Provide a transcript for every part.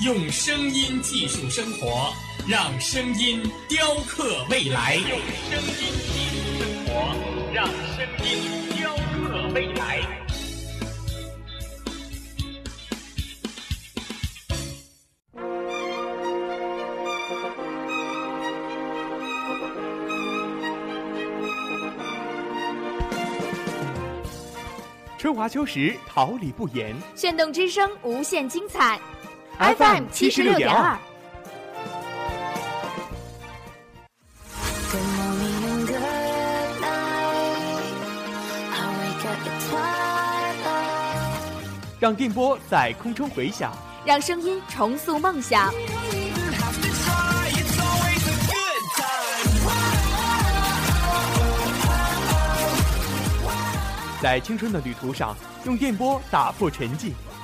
用声音技术生活。让声音雕刻未来，用声音技术生活，让声音雕刻未来。春华秋实，桃李不言。炫动之声，无限精彩。FM 七十六点二。让电波在空中回响，让声音重塑梦想。在青春的旅途上，用电波打破沉寂；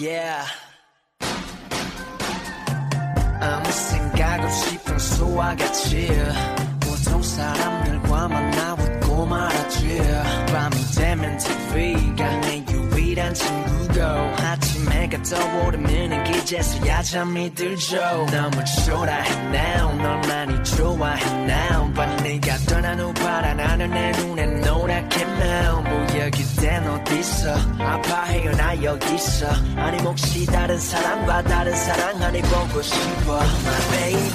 Yeah. 아무 생각 없이 평소와 같이 보통 사람들과 만나 웃고 말았지 밤이 되면 TV 죠. 너무 초라해 now 널 많이 좋아해. Now but 네가 떠난 후 바라나는 내 눈엔 노랗게 now 뭐야 그댄 어딨어 아파해요 나 여기 있어. 아니 혹시 다른 사람과 다른 사랑 하니 보고 싶어. My baby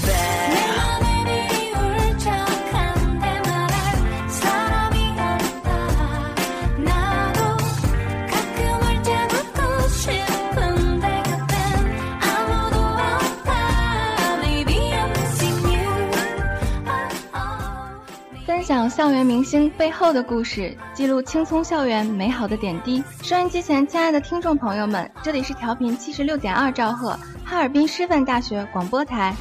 校园明星背后的故事，记录青葱校园美好的点滴。收音机前，亲爱的听众朋友们，这里是调频七十六点二兆赫，哈尔滨师范大学广播台。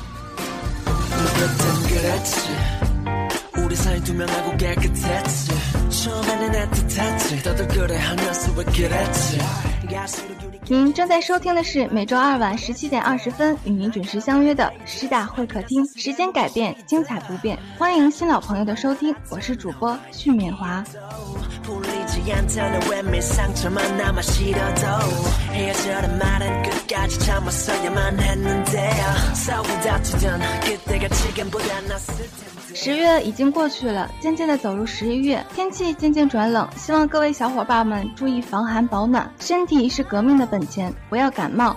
您正在收听的是每周二晚十七点二十分与您准时相约的师大会客厅，时间改变，精彩不变，欢迎新老朋友的收听，我是主播徐敏华。十月已经过去了，渐渐的走入十一月，天气渐渐转冷，希望各位小伙伴们注意防寒保暖，身体是革命的本钱，不要感冒。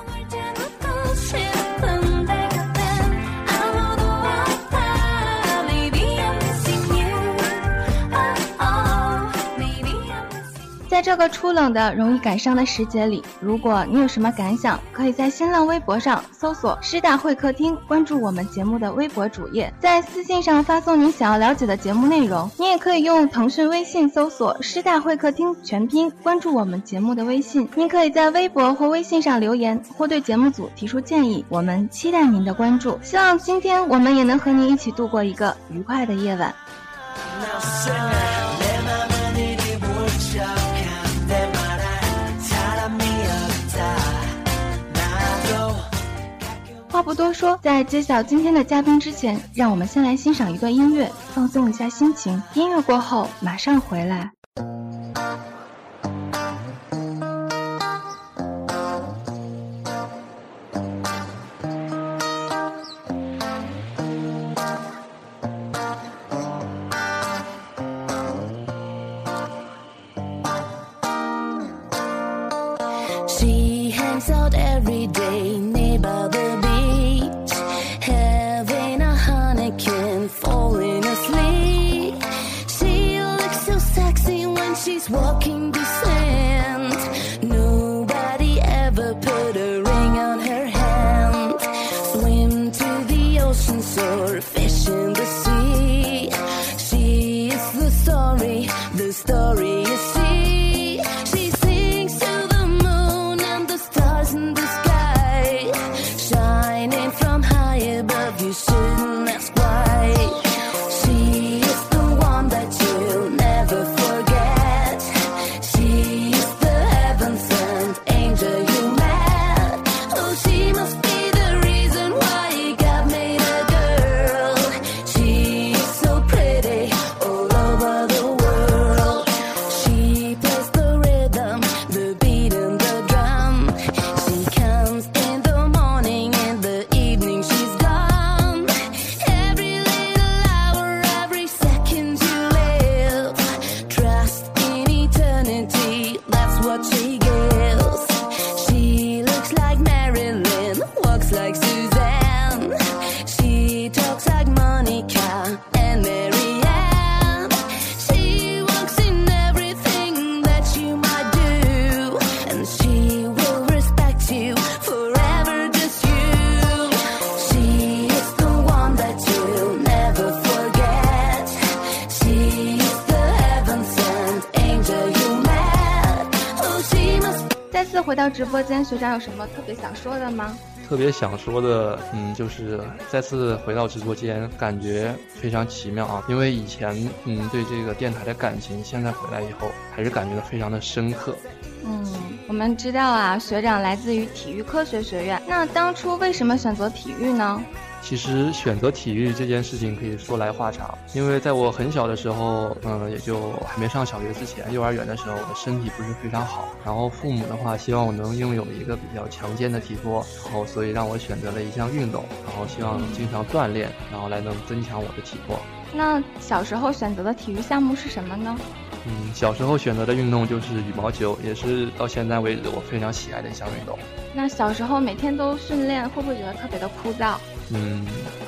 在这个初冷的、容易感伤的时节里，如果你有什么感想，可以在新浪微博上搜索“师大会客厅”，关注我们节目的微博主页，在私信上发送你想要了解的节目内容。你也可以用腾讯微信搜索“师大会客厅”全拼，关注我们节目的微信。您可以在微博或微信上留言，或对节目组提出建议，我们期待您的关注。希望今天我们也能和您一起度过一个愉快的夜晚。话不多说，在揭晓今天的嘉宾之前，让我们先来欣赏一段音乐，放松一下心情。音乐过后，马上回来。回到直播间，学长有什么特别想说的吗？特别想说的，嗯，就是再次回到直播间，感觉非常奇妙啊！因为以前，嗯，对这个电台的感情，现在回来以后，还是感觉到非常的深刻。嗯，我们知道啊，学长来自于体育科学学院。那当初为什么选择体育呢？其实选择体育这件事情可以说来话长，因为在我很小的时候，嗯，也就还没上小学之前，幼儿园的时候，我的身体不是非常好，然后父母的话希望我能拥有一个比较强健的体魄，然后所以让我选择了一项运动，然后希望经常锻炼，然后来能增强我的体魄。那小时候选择的体育项目是什么呢？嗯，小时候选择的运动就是羽毛球，也是到现在为止我非常喜爱的一项运动。那小时候每天都训练，会不会觉得特别的枯燥？嗯，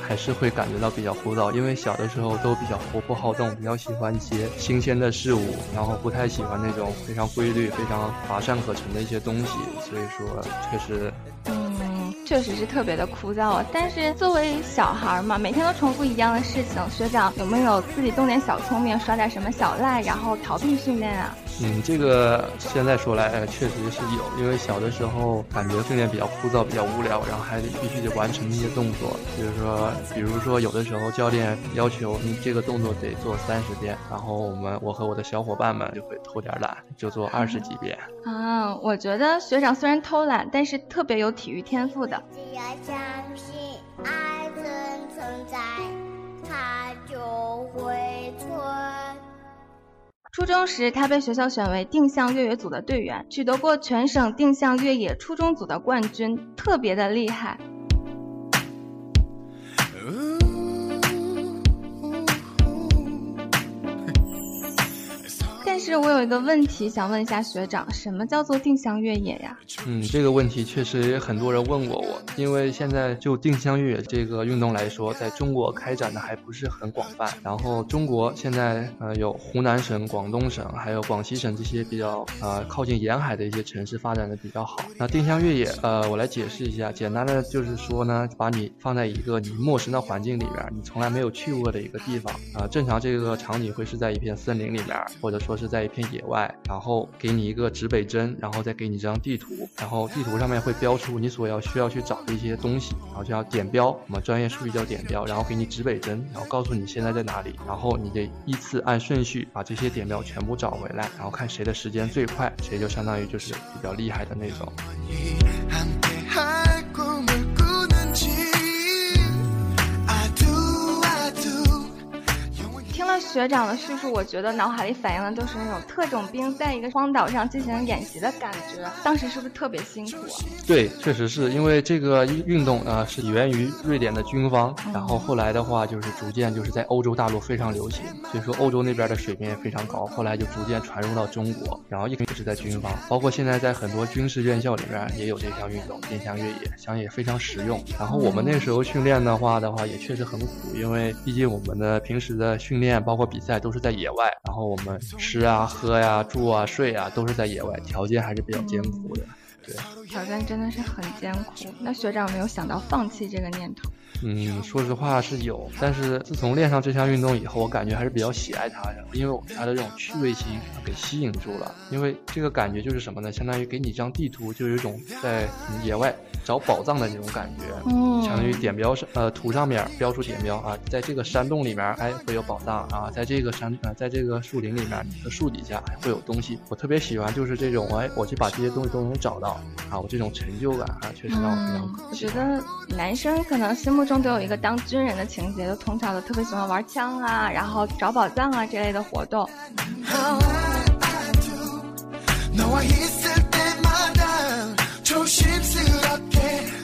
还是会感觉到比较枯燥，因为小的时候都比较活泼好动，比较喜欢一些新鲜的事物，然后不太喜欢那种非常规律、非常乏善可陈的一些东西，所以说确实。嗯，确实是特别的枯燥啊。但是作为小孩嘛，每天都重复一样的事情，学长有没有自己动点小聪明，耍点什么小赖，然后逃避训练啊？嗯，这个现在说来，呃确实是有，因为小的时候感觉训练比较枯燥、比较无聊，然后还得必须得完成一些动作，比如说，比如说有的时候教练要求你这个动作得做三十遍，然后我们我和我的小伙伴们就会偷点懒，就做二十几遍。啊，我觉得学长虽然偷懒，但是特别有体育天赋的。只要相信爱真存在，它就会存。初中时，他被学校选为定向越野组的队员，取得过全省定向越野初中组的冠军，特别的厉害。但是我有一个问题想问一下学长，什么叫做定向越野呀？嗯，这个问题确实也很多人问过我，因为现在就定向越野这个运动来说，在中国开展的还不是很广泛。然后中国现在呃有湖南省、广东省还有广西省这些比较呃靠近沿海的一些城市发展的比较好。那定向越野呃，我来解释一下，简单的就是说呢，把你放在一个你陌生的环境里面，你从来没有去过的一个地方啊、正常这个场景会是在一片森林里面，或者说是在一片野外，然后给你一个指北针，然后再给你一张地图，然后地图上面会标出你所要需要去找的一些东西，然后就要点标，我们专业术语叫点标，然后给你指北针，然后告诉你现在在哪里，然后你得依次按顺序把这些点标全部找回来，然后看谁的时间最快，谁就相当于就是比较厉害的那种。学长的叙述，我觉得脑海里反映的都是那种特种兵在一个荒岛上进行演习的感觉。当时是不是特别辛苦啊？对，确实是因为这个运动啊、呃、是起源于瑞典的军方，然后后来的话就是逐渐就是在欧洲大陆非常流行，所以说欧洲那边的水平也非常高，后来就逐渐传入到中国，然后一直是在军方，包括现在在很多军事院校里面也有这项运动定向越野，想也非常实用。然后我们那时候训练的话的话也确实很苦，因为毕竟我们的平时的训练，包包括比赛都是在野外，然后我们吃啊、喝呀、住啊、睡啊都是在野外，条件还是比较艰苦的。对，挑战真的是很艰苦。那学长有没有想到放弃这个念头？嗯，说实话是有，但是自从练上这项运动以后，我感觉还是比较喜爱它的，因为我被它的这种趣味性给吸引住了。因为这个感觉就是什么呢？相当于给你一张地图，就有一种在野外找宝藏的那种感觉，相当于点标上，呃，图上面标出点标啊，在这个山洞里面，哎，会有宝藏啊，在这个山，呃，在这个树林里面，树底下会有东西。我特别喜欢就是这种，哎，我去把这些东西都能找到，啊，我这种成就感啊，确实让我非常。我觉得男生可能心目中都有一个当军人的情节，就通常都特别喜欢玩枪啊，然后找宝藏啊这类的活动。 조심스럽게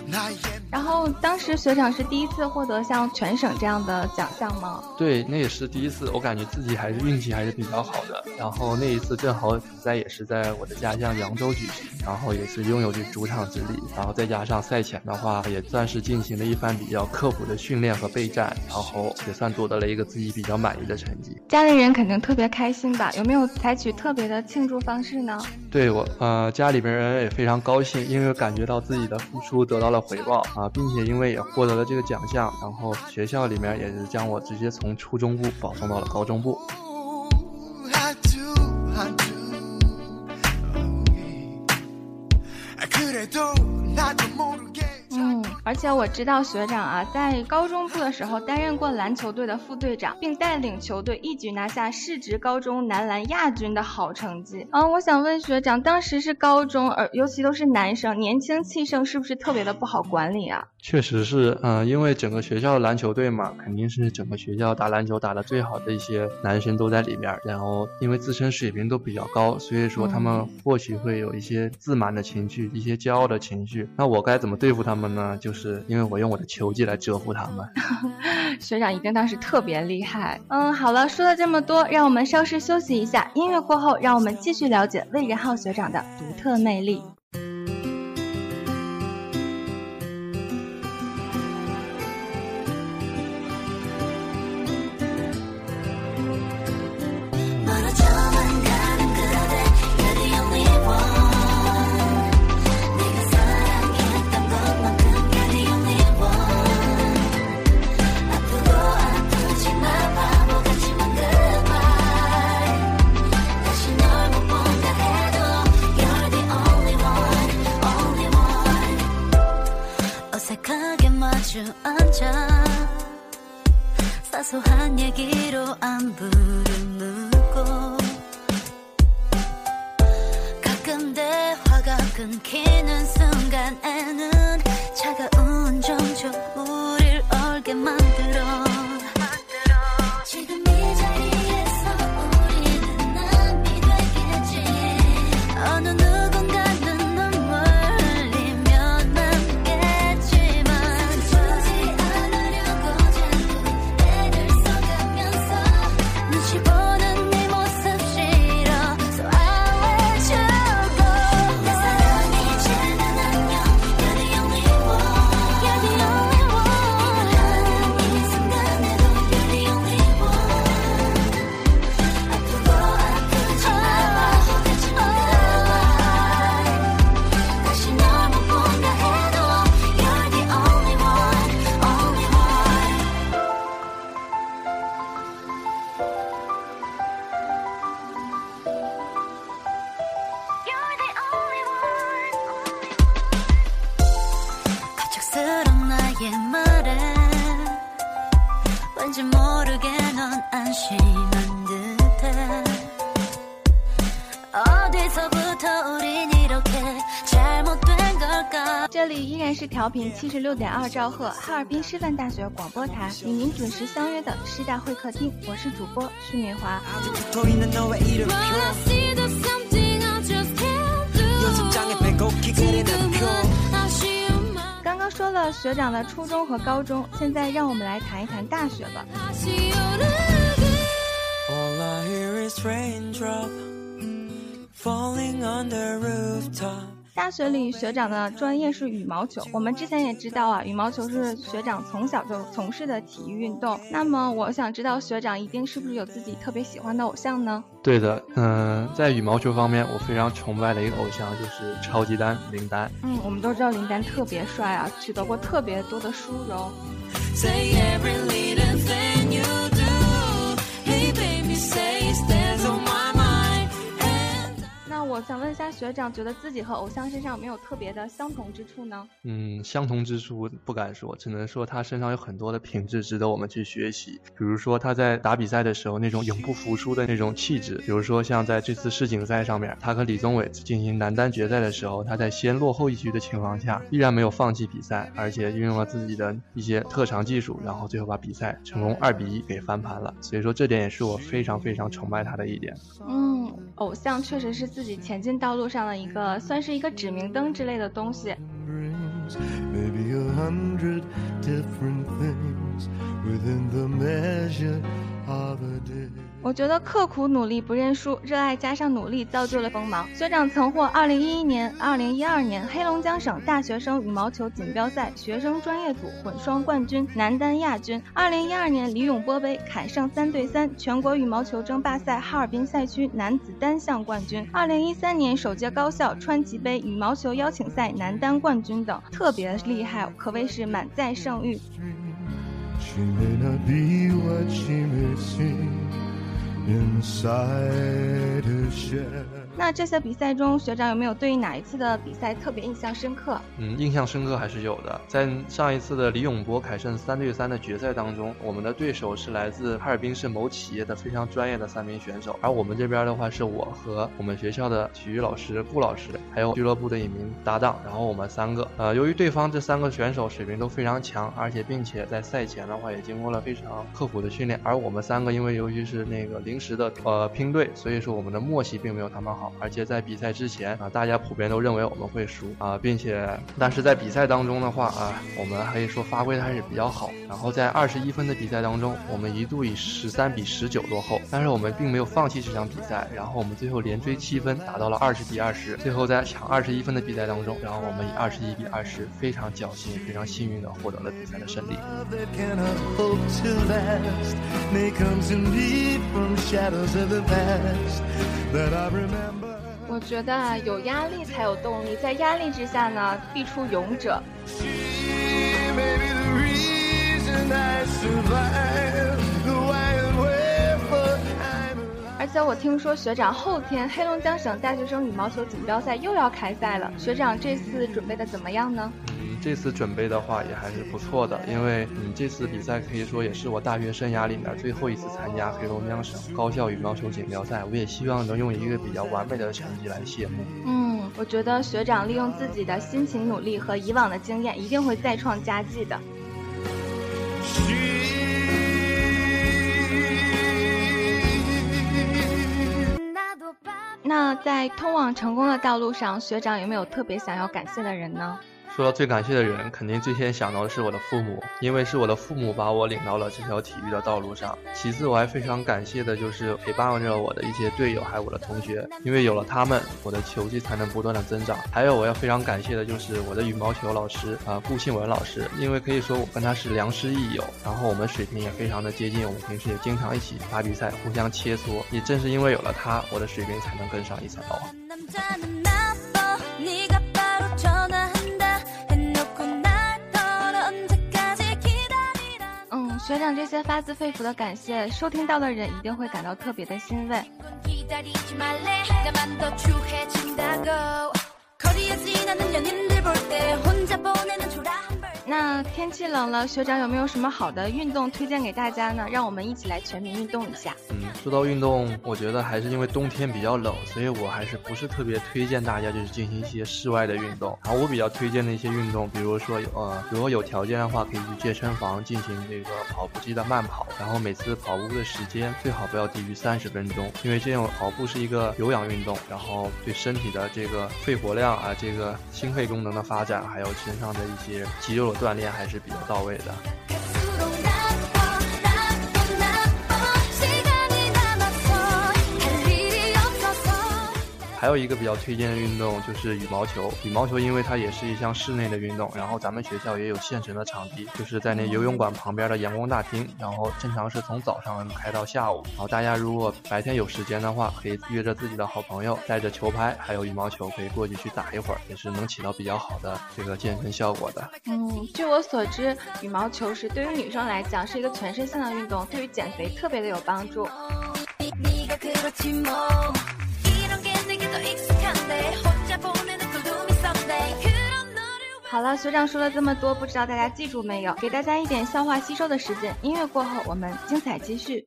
나의 然后当时学长是第一次获得像全省这样的奖项吗？对，那也是第一次，我感觉自己还是运气还是比较好的。然后那一次正好比赛也是在我的家乡扬州举行，然后也是拥有这主场之力。然后再加上赛前的话，也算是进行了一番比较刻苦的训练和备战，然后也算夺得了一个自己比较满意的成绩。家里人肯定特别开心吧？有没有采取特别的庆祝方式呢？对我，呃，家里边人也非常高兴，因为感觉到自己的付出得到了回报啊，并且因为也获得了这个奖项，然后学校里面也是将我直接从初中部保送到了高中部。而且我知道学长啊，在高中部的时候担任过篮球队的副队长，并带领球队一举拿下市直高中男篮亚军的好成绩。嗯，我想问学长，当时是高中，而尤其都是男生，年轻气盛，是不是特别的不好管理啊？确实是，嗯、因为整个学校的篮球队嘛，肯定是整个学校打篮球打得最好的一些男生都在里面。然后因为自身水平都比较高，所以说他们或许会有一些自满的情绪，一些骄傲的情绪。那我该怎么对付他们呢？就是因为我用我的球技来折服他们。学长一定当时特别厉害。嗯，好了，说了这么多，让我们稍事休息一下。音乐过后，让我们继续了解魏仁浩学长的独特魅力。 끊기는 순간에는 这里依然是调频七十六点二兆赫哈尔滨师范大学广播台，与您准时相约的师大会客厅，我是主播徐敏华。刚刚说了学长的初中和高中，现在让我们来谈一谈大学吧。Falling on the rooftop. 大学里学长的专业是羽毛球，我们之前也知道啊，羽毛球是学长从小就从事的体育运动。那么我想知道学长一定是不是有自己特别喜欢的偶像呢？对的，嗯、在羽毛球方面，我非常崇拜的一个偶像就是超级丹林丹。嗯，我们都知道林丹特别帅啊，取得过特别多的殊荣。Say every 我想问一下学长，觉得自己和偶像身上有没有特别的相同之处呢？嗯，相同之处不敢说，只能说他身上有很多的品质值得我们去学习。比如说他在打比赛的时候那种永不服输的那种气质，比如说像在这次世锦赛上面，他和李宗伟进行男单决赛的时候，他在先落后一局的情况下，依然没有放弃比赛，而且运用了自己的一些特长技术，然后最后把比赛成功二比一给翻盘了。所以说这点也是我非常非常崇拜他的一点。嗯，偶像确实是自己前进道路上的一个，算是一个指明灯之类的东西。我觉得刻苦努力不认输，热爱加上努力造就了锋芒。学长曾获2011年、2012年黑龙江省大学生羽毛球锦标赛学生专业组混双冠军、男单亚军。2012年李永波杯凯盛三对三全国羽毛球争霸赛哈尔滨赛区男子单项冠军。2013年首届高校川崎杯羽毛球邀请赛男单冠军等，特别厉害，可谓是满载盛誉。She may not be what she may seem inside her shell. 那这些比赛中，学长有没有对于哪一次的比赛特别印象深刻？嗯，印象深刻还是有的。在上一次的李永波凯盛三对三的决赛当中，我们的对手是来自哈尔滨市某企业的非常专业的三名选手，而我们这边的话是我和我们学校的体育老师顾老师，还有俱乐部的一名搭档，然后我们三个。呃，由于对方这三个选手水平都非常强，而且并且在赛前的话也经过了非常刻苦的训练，而我们三个因为由于是那个临时的呃拼队，所以说我们的默契并没有他们好，而且在比赛之前啊，大家普遍都认为我们会输啊，并且但是在比赛当中的话啊，我们可以说发挥的还是比较好。然后在二十一分的比赛当中，我们一度以十三比十九落后，但是我们并没有放弃这场比赛，然后我们最后连追七分，打到了二十比二十。最后在抢二十一分的比赛当中，然后我们以二十一比二十非常侥幸、非常幸运的获得了比赛的胜利。我觉得啊，有压力才有动力，在压力之下呢，必出勇者。而且我听说学长后天黑龙江省大学生羽毛球锦标赛又要开赛了，学长这次准备的怎么样呢？这次准备的话也还是不错的，因为嗯这次比赛可以说也是我大学生涯里面最后一次参加黑龙江省高校羽毛球锦标赛，我也希望能用一个比较完美的成绩来谢幕。嗯，我觉得学长利用自己的辛勤努力和以往的经验，一定会再创佳绩的。那在通往成功的道路上，学长有没有特别想要感谢的人呢？说到最感谢的人，肯定最先想到的是我的父母，因为是我的父母把我领到了这条体育的道路上。其次，我还非常感谢的就是陪伴着我的一些队友，还有我的同学，因为有了他们，我的球技才能不断的增长。还有我要非常感谢的就是我的羽毛球老师啊、顾庆文老师，因为可以说我跟他是良师益友，然后我们水平也非常的接近，我们平时也经常一起打比赛，互相切磋。也正是因为有了他，我的水平才能更上一层楼。学长这些发自肺腑的感谢，收听到的人一定会感到特别的欣慰。那天气冷了学长有没有什么好的运动推荐给大家呢？让我们一起来全民运动一下。嗯说到运动我觉得还是因为冬天比较冷所以我还是不是特别推荐大家就是进行一些室外的运动。然后我比较推荐的一些运动比如说呃如果有条件的话可以去健身房进行这个跑步机的慢跑然后每次跑步的时间最好不要低于三十分钟因为这种跑步是一个有氧运动然后对身体的这个肺活量啊这个心肺功能的发展还有身上的一些肌肉锻炼还是比较到位的。还有一个比较推荐的运动就是羽毛球。羽毛球因为它也是一项室内的运动，然后咱们学校也有现成的场地，就是在那游泳馆旁边的阳光大厅，然后正常是从早上开到下午。然后大家如果白天有时间的话，可以约着自己的好朋友，带着球拍还有羽毛球，可以过去去打一会儿，也是能起到比较好的这个健身效果的。嗯，据我所知，羽毛球是对于女生来讲是一个全身性的运动，对于减肥特别的有帮助。好了，学长说了这么多，不知道大家记住没有？给大家一点消化吸收的时间。音乐过后，我们精彩继续。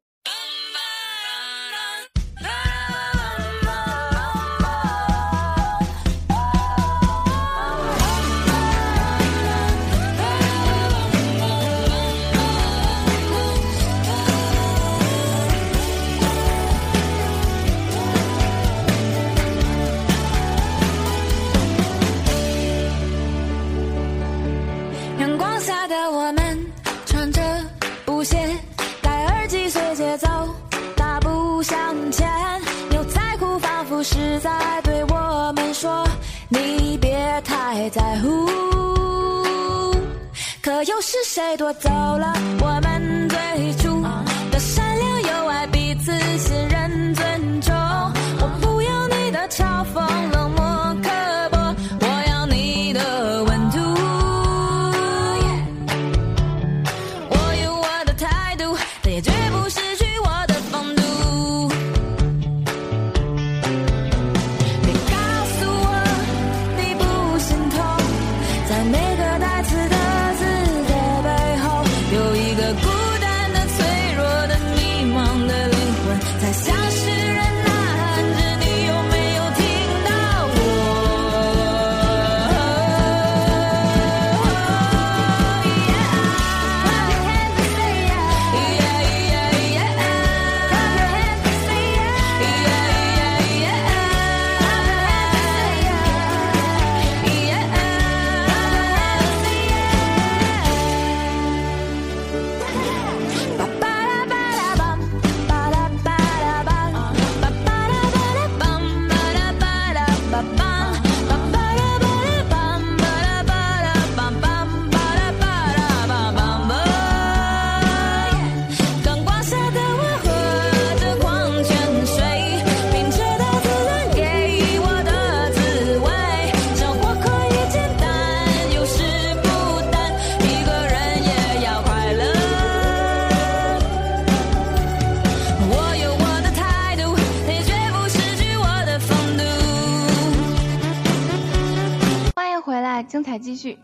向前。牛仔裤仿佛是在对我们说：“你别太在乎。”可又是谁夺走了我们最初的善良友爱，彼此信任尊重？我不要你的嘲讽、冷漠、可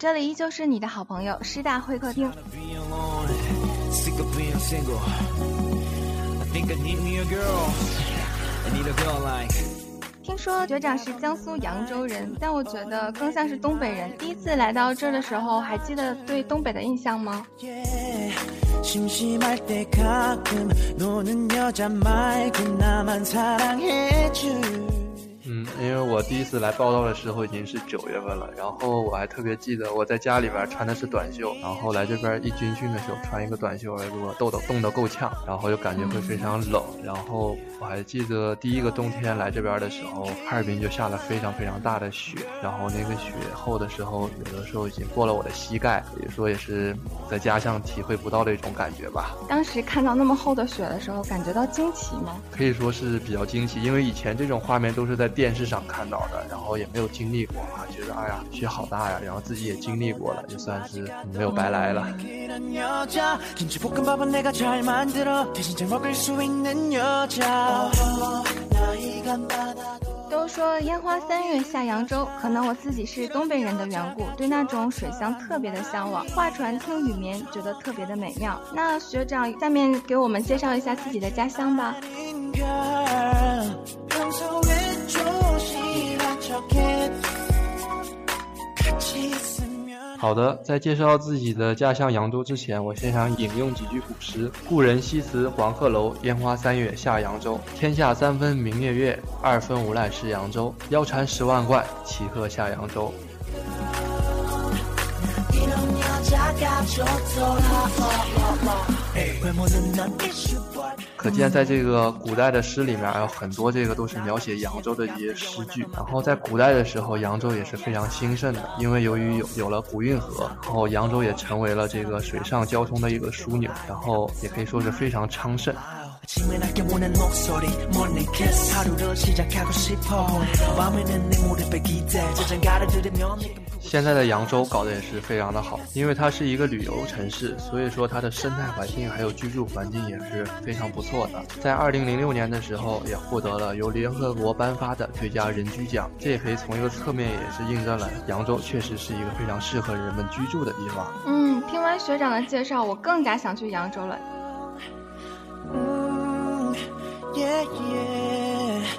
这里依旧是你的好朋友师大会客厅。听说学长是江苏扬州人，但我觉得更像是东北人。第一次来到这儿的时候，还记得对东北的印象吗？因为我第一次来报道的时候已经是九月份了，然后我还特别记得我在家里边穿的是短袖，然后来这边一军训的时候穿一个短袖，给我冻得冻得够呛，然后就感觉会非常冷。然后我还记得第一个冬天来这边的时候，哈尔滨就下了非常非常大的雪，然后那个雪厚的时候，有的时候已经过了我的膝盖，也说也是在家乡体会不到的一种感觉吧。当时看到那么厚的雪的时候，感觉到惊奇吗？可以说是比较惊奇，因为以前这种画面都是在电视上看到的，然后也没有经历过啊，觉得哎呀雪好大呀，然后自己也经历过了，就算是没有白来了。이都说烟花三月下扬州，可能我自己是东北人的缘故，对那种水乡特别的向往。划船、听雨眠，觉得特别的美妙。那学长，下面给我们介绍一下自己的家乡吧。好的，在介绍自己的家乡扬州之前，我先想引用几句古诗：“故人西辞黄鹤楼，烟花三月下扬州。天下三分明月夜，二分无赖是扬州。腰缠十万贯，骑鹤下扬州。”可见，在这个古代的诗里面，有很多这个都是描写扬州的一些诗句。然后在古代的时候，扬州也是非常兴盛的，因为由于有有了古运河，然后扬州也成为了这个水上交通的一个枢纽，然后也可以说是非常昌盛。아침에 낮게 우는 목소리 morning kiss 하루를 시작하고 싶어 밤에는 내 무릎에 기대 자장가를 들으며 내 现在的扬州搞得也是非常的好，因为它是一个旅游城市，所以说它的生态环境还有居住环境也是非常不错的。在二零零六年的时候，也获得了由联合国颁发的最佳人居奖。这也可以从一个侧面也是印证了扬州确实是一个非常适合人们居住的地方。嗯，听完学长的介绍，我更加想去扬州了。 Yeah yeah.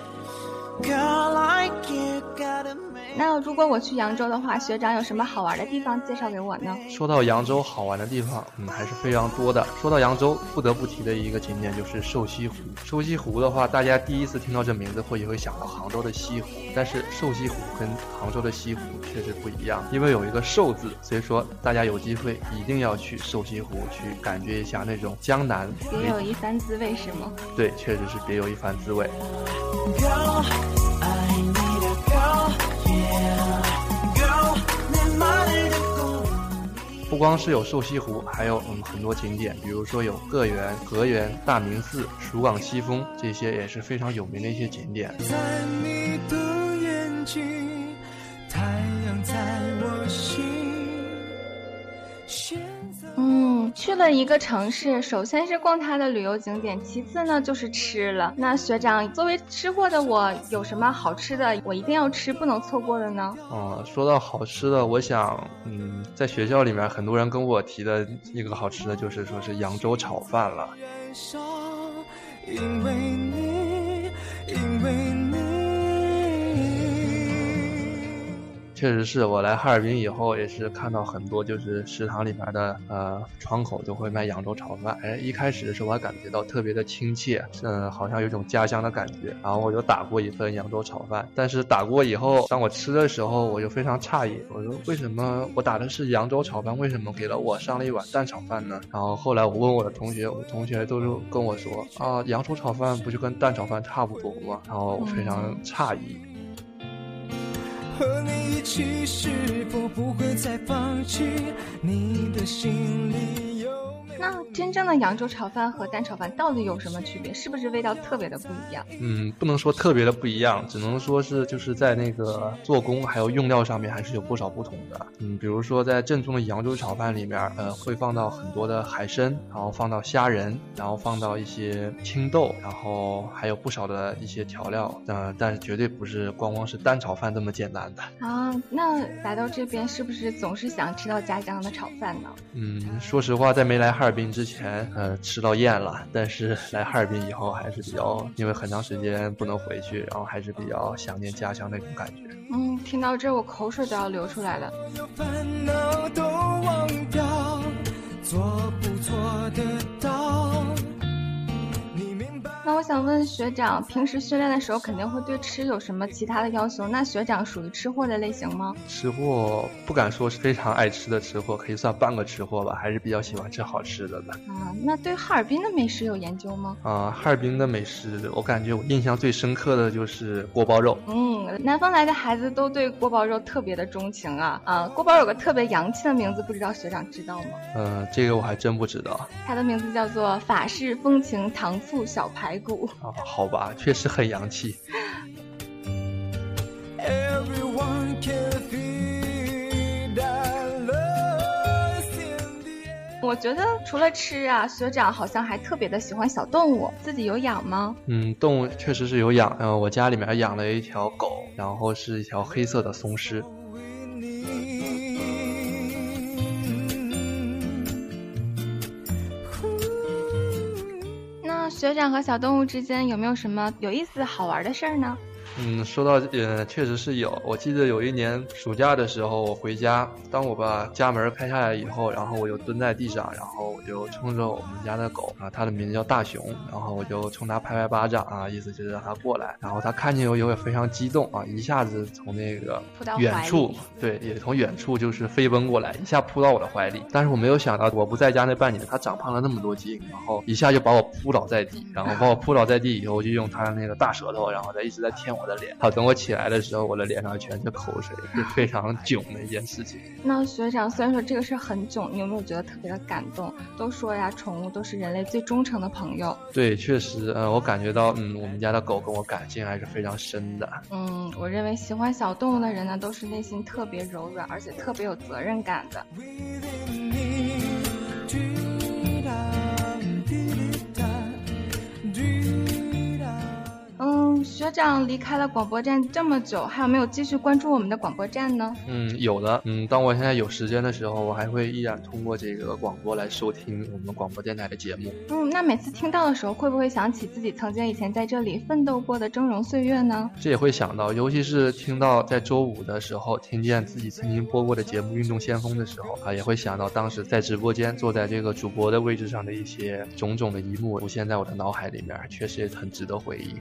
Girl like you gotta 那如果我去扬州的话，学长有什么好玩的地方介绍给我呢？说到扬州好玩的地方，嗯，还是非常多的。说到扬州，不得不提的一个景点就是瘦西湖。瘦西湖的话，大家第一次听到这名字会也会想到杭州的西湖，但是瘦西湖跟杭州的西湖确实不一样，因为有一个“瘦”字，所以说大家有机会一定要去瘦西湖去感觉一下那种江南。别有一番滋味是吗？对，确实是别有一番滋味。girl I 不光是有瘦西湖，还有嗯很多景点，比如说有个园、河源、大明寺、蜀港西峰，这些也是非常有名的一些景点。了一个城市，首先是逛它的旅游景点，其次呢就是吃了。那学长作为吃货的我，有什么好吃的我一定要吃，不能错过的呢？嗯，说到好吃的，我想，嗯，在学校里面很多人跟我提的一个好吃的就是说是扬州炒饭了。因为确实是我来哈尔滨以后，也是看到很多就是食堂里面的呃窗口都会卖扬州炒饭。哎，一开始的时候我还感觉到特别的亲切，嗯，好像有种家乡的感觉。然后我就打过一份扬州炒饭，但是打过以后，当我吃的时候，我就非常诧异，我说为什么我打的是扬州炒饭，为什么给了我上了一碗蛋炒饭呢？然后后来我问我的同学，我同学都是跟我说啊，扬州炒饭不就跟蛋炒饭差不多吗？然后我非常诧异。和你一起，是否不会再放弃？你的心里？那真正的扬州炒饭和蛋炒饭到底有什么区别？是不是味道特别的不一样？嗯，不能说特别的不一样，只能说是就是在那个做工还有用料上面还是有不少不同的。嗯，比如说在正宗的扬州炒饭里面，呃，会放到很多的海参，然后放到虾仁，然后放到一些青豆，然后还有不少的一些调料。呃，但是绝对不是光光是蛋炒饭这么简单的。啊，那来到这边是不是总是想吃到家乡的炒饭呢？嗯，说实话，在没来哈尔滨之前，呃，吃到厌了。但是来哈尔滨以后，还是比较因为很长时间不能回去，然后还是比较想念家乡那种感觉。嗯，听到这我口水都要流出来了。有烦恼都忘掉，做不做得到？那我想问学长，平时训练的时候肯定会对吃有什么其他的要求？那学长属于吃货的类型吗？吃货不敢说是非常爱吃的吃货，可以算半个吃货吧，还是比较喜欢吃好吃的的。啊，那对哈尔滨的美食有研究吗？啊、哈尔滨的美食，我感觉我印象最深刻的就是锅包肉。嗯，南方来的孩子都对锅包肉特别的钟情啊啊！锅包有个特别洋气的名字，不知道学长知道吗？呃，这个我还真不知道它的名字叫做法式风情糖醋小排骨。啊。好吧，确实很洋气。我觉得除了吃啊，学长好像还特别的喜欢小动物，自己有养吗？嗯，动物确实是有养，呃，我家里面养了一条狗，然后是一条黑色的松狮。学长和小动物之间有没有什么有意思好玩的事儿呢？嗯，说到呃，确实是有。我记得有一年暑假的时候，我回家，当我把家门开下来以后，然后我就蹲在地上，然后我就冲着我们家的狗啊，它的名字叫大熊，然后我就冲它拍拍巴掌啊，意思就是让它过来。然后它看见我以后也非常激动啊，一下子从那个远处，对，也从远处就是飞奔过来，一下扑到我的怀里。但是我没有想到，我不在家那半年，它长胖了那么多斤，然后一下就把我扑倒在地，然后把我扑倒在地以后，就用它的那个大舌头，然后再一直在舔我。的脸，好，等我起来的时候，我的脸上全是口水，是非常囧的一件事情。那学长，虽然说这个事很囧，你有没有觉得特别的感动？都说呀，宠物都是人类最忠诚的朋友。对，确实，嗯，我感觉到，嗯，我们家的狗跟我感情还是非常深的。嗯，我认为喜欢小动物的人呢，都是内心特别柔软，而且特别有责任感的。学长离开了广播站这么久，还有没有继续关注我们的广播站呢？嗯，有的。嗯，当我现在有时间的时候，我还会依然通过这个广播来收听我们广播电台的节目。嗯，那每次听到的时候，会不会想起自己曾经以前在这里奋斗过的峥嵘岁月呢？这也会想到，尤其是听到在周五的时候，听见自己曾经播过的节目《运动先锋》的时候啊，也会想到当时在直播间坐在这个主播的位置上的一些种种的一幕，浮现在我的脑海里面，确实也很值得回忆。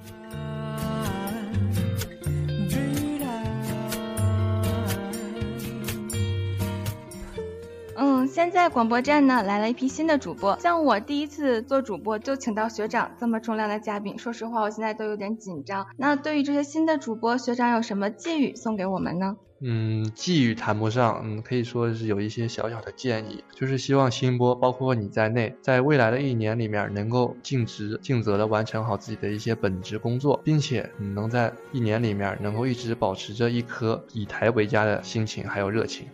现在广播站呢来了一批新的主播，像我第一次做主播就请到学长这么重量的嘉宾，说实话我现在都有点紧张。那对于这些新的主播，学长有什么寄语送给我们呢？嗯，寄语谈不上，嗯，可以说是有一些小小的建议，就是希望新播，包括你在内，在未来的一年里面，能够尽职尽责的完成好自己的一些本职工作，并且你能在一年里面能够一直保持着一颗以台为家的心情还有热情。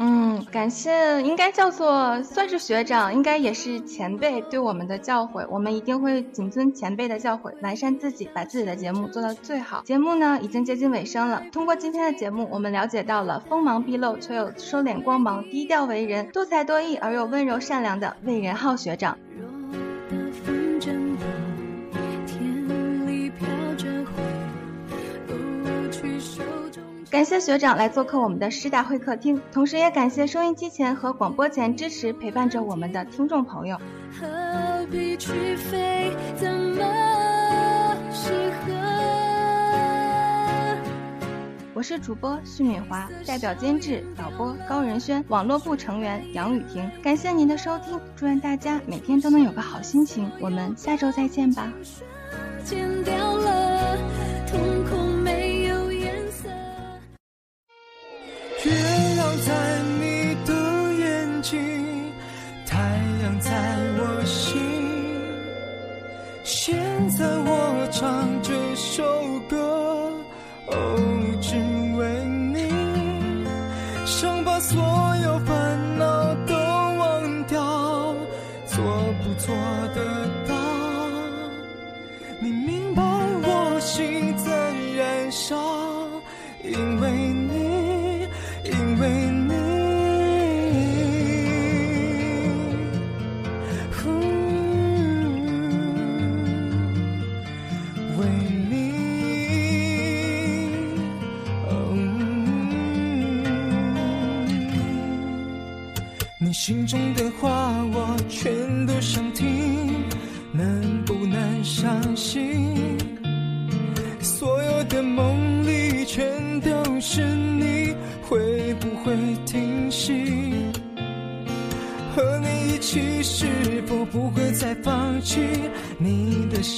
嗯感谢，应该叫做算是学长，应该也是前辈对我们的教诲。我们一定会谨遵前辈的教诲，完善自己，把自己的节目做到最好。节目呢已经接近尾声了，通过今天的节目，我们了解到了锋芒毕露却又收敛光芒、低调为人、多才多艺而又温柔善良的魏仁浩学长。感谢学长来做客我们的师大会客厅，同时也感谢收音机前和广播前支持陪伴着我们的听众朋友。何必去飞？怎么适合？我是主播徐敏华，代表监制导播高仁轩，网络部成员杨雨婷。感谢您的收听，祝愿大家每天都能有个好心情。我们下周再见吧。月唱这首歌，哦，只为你，想把所有烦恼都忘掉，做不做得到？你明白我心在燃烧，因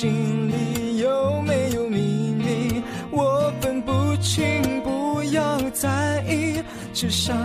心里有没有秘密？我分不清，不要在意，只想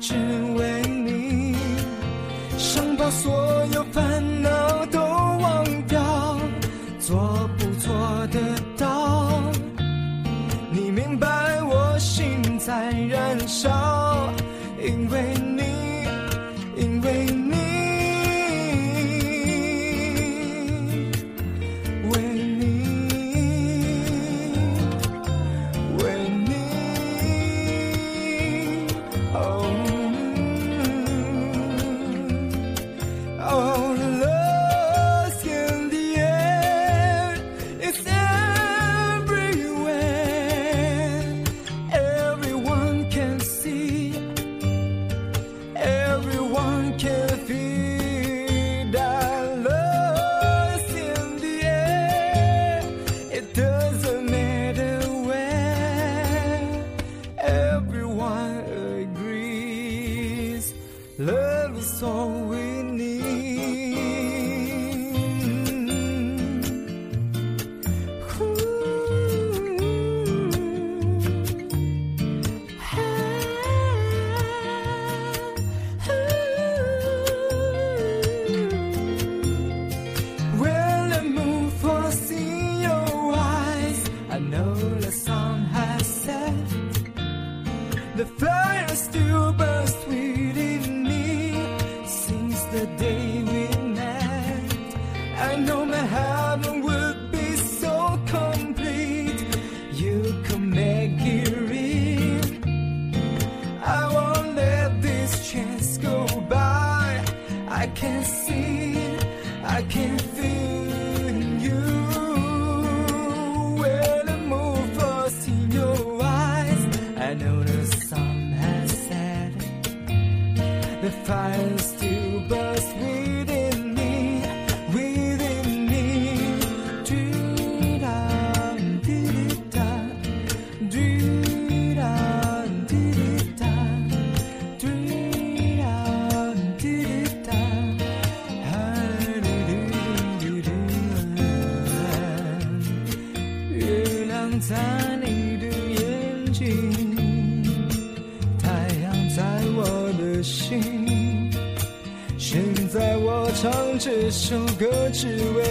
只为你，想把所有。首歌只为